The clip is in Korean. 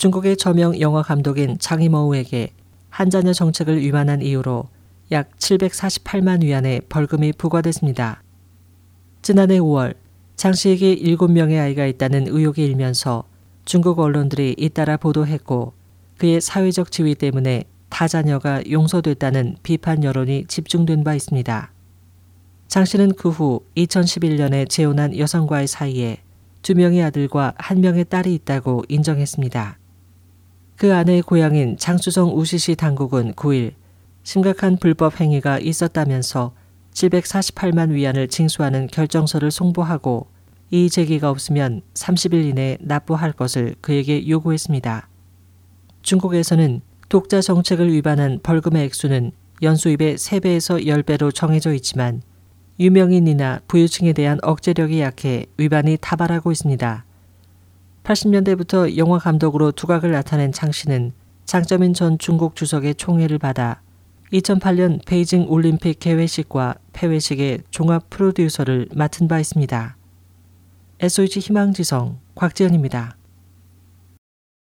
중국의 저명 영화 감독인 장이머우에게 한자녀 정책을 위반한 이유로 약 748만 위안의 벌금이 부과됐습니다. 지난해 5월 장 씨에게 7명의 아이가 있다는 의혹이 일면서 중국 언론들이 잇따라 보도했고 그의 사회적 지위 때문에 타자녀가 용서됐다는 비판 여론이 집중된 바 있습니다. 장 씨는 그 후 2011년에 재혼한 여성과의 사이에 두 명의 아들과 한 명의 딸이 있다고 인정했습니다. 그 아내의 고향인 장수성 우시시 당국은 9일 심각한 불법 행위가 있었다면서 748만 위안을 징수하는 결정서를 송부하고 이 제기가 없으면 30일 이내 납부할 것을 그에게 요구했습니다. 중국에서는 독자 정책을 위반한 벌금의 액수는 연수입의 3배에서 10배로 정해져 있지만 유명인이나 부유층에 대한 억제력이 약해 위반이 다발하고 있습니다. 80년대부터 영화 감독으로 두각을 나타낸 장 씨는 장점인 전 중국 주석의 총애를 받아 2008년 베이징 올림픽 개회식과 폐회식의 종합 프로듀서를 맡은 바 있습니다. SOH 희망지성 곽지연입니다.